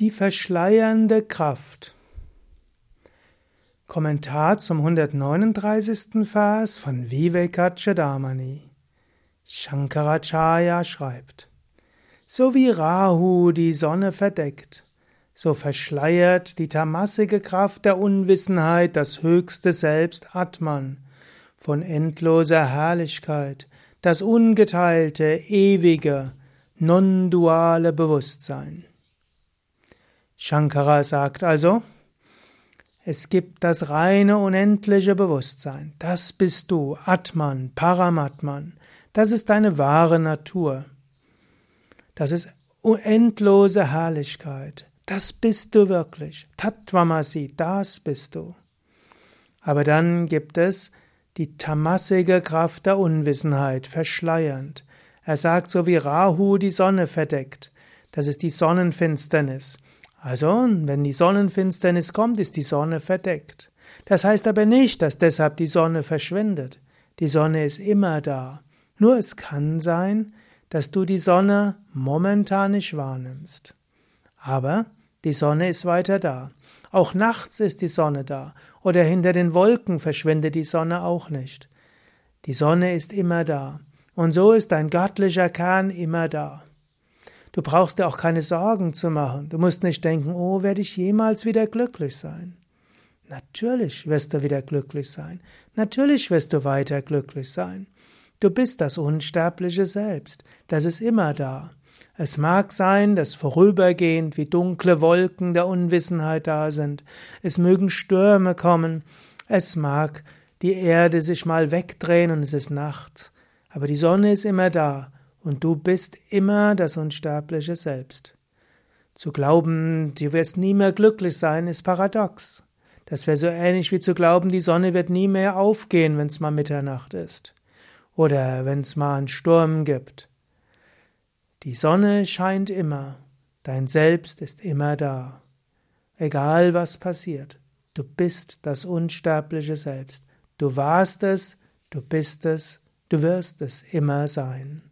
Die verschleiernde Kraft. Kommentar zum 139. Vers von Vivekachadamani. Shankaracharya schreibt, So wie Rahu die Sonne verdeckt, so verschleiert die tamassige Kraft der Unwissenheit das höchste Selbst Atman von endloser Herrlichkeit, das ungeteilte, ewige, non-duale Bewusstsein. Shankara sagt also, es gibt das reine unendliche Bewusstsein. Das bist du, Atman, Paramatman. Das ist deine wahre Natur. Das ist endlose Herrlichkeit. Das bist du wirklich. Tattvamasi, das bist du. Aber dann gibt es die tamassige Kraft der Unwissenheit, verschleiernd. Er sagt so wie Rahu die Sonne verdeckt. Das ist die Sonnenfinsternis. Also, wenn die Sonnenfinsternis kommt, ist die Sonne verdeckt. Das heißt aber nicht, dass deshalb die Sonne verschwindet. Die Sonne ist immer da. Nur es kann sein, dass du die Sonne momentan nicht wahrnimmst. Aber die Sonne ist weiter da. Auch nachts ist die Sonne da. Oder hinter den Wolken verschwindet die Sonne auch nicht. Die Sonne ist immer da. Und so ist dein göttlicher Kern immer da. Du brauchst dir auch keine Sorgen zu machen. Du musst nicht denken, oh, werde ich jemals wieder glücklich sein? Natürlich wirst du wieder glücklich sein. Natürlich wirst du weiter glücklich sein. Du bist das unsterbliche Selbst. Das ist immer da. Es mag sein, dass vorübergehend wie dunkle Wolken der Unwissenheit da sind. Es mögen Stürme kommen. Es mag die Erde sich mal wegdrehen und es ist Nacht. Aber die Sonne ist immer da und du bist immer das unsterbliche Selbst. Zu glauben, du wirst nie mehr glücklich sein, ist paradox. Das wäre so ähnlich wie zu glauben, die Sonne wird nie mehr aufgehen, wenn es mal Mitternacht ist. Oder wenn es mal einen Sturm gibt. Die Sonne scheint immer, dein Selbst ist immer da. Egal was passiert, du bist das unsterbliche Selbst. Du warst es, du bist es, du wirst es immer sein.